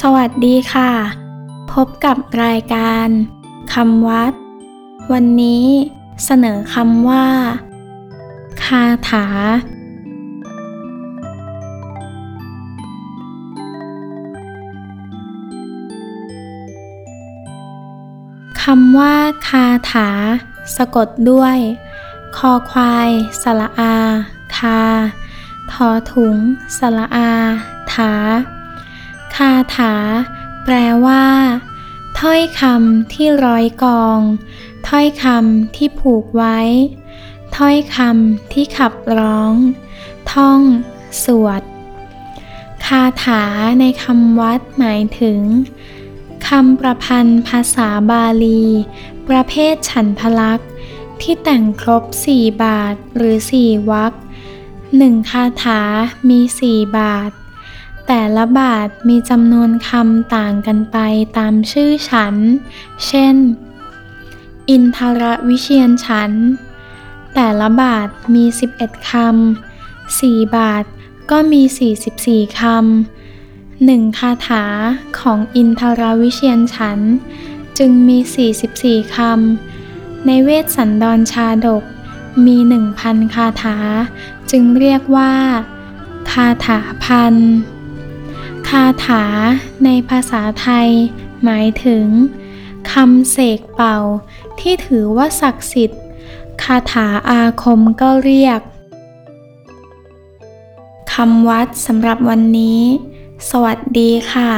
สวัสดีค่ะ พบกับรายการคำวัด วันนี้เสนอคำว่า คาถา คำว่าคาถา สะกดด้วย คอควายสระอา คา ทอถุงสระอา ถา คาถา แปลว่า ถ้อยคำที่ร้อยกอง ถ้อยคำที่ผูกไว้ ถ้อยคำที่ขับร้อง ท่อง สวด คาถาในคำวัดหมายถึงคำประพันธ์ภาษาบาลี ประเภทฉันทลักษ์ที่แต่งครบ4บาทหรือ4วรรคหนึ่งคาถามี4บาท แต่ละบาทมีจำนวนคำต่างกันไปตามชื่อฉัน เช่น อินทรวิเชียนฉัน แต่ละบาทมี 11 คำ 4 บาทก็มี 44 คำหนึ่งคาถาของอินทรวิเชียนฉัน จึงมี 44 คำ ในเวทสันดรชาดกมี 1,000 คาถา จึงเรียกว่า คาถาพัน คาถาในภาษาไทย หมายถึงคำเสกเป่าที่ถือว่าศักดิ์สิทธิ์ คาถาอาคมก็เรียกคำวัดสำหรับวันนี้ สวัสดีค่ะ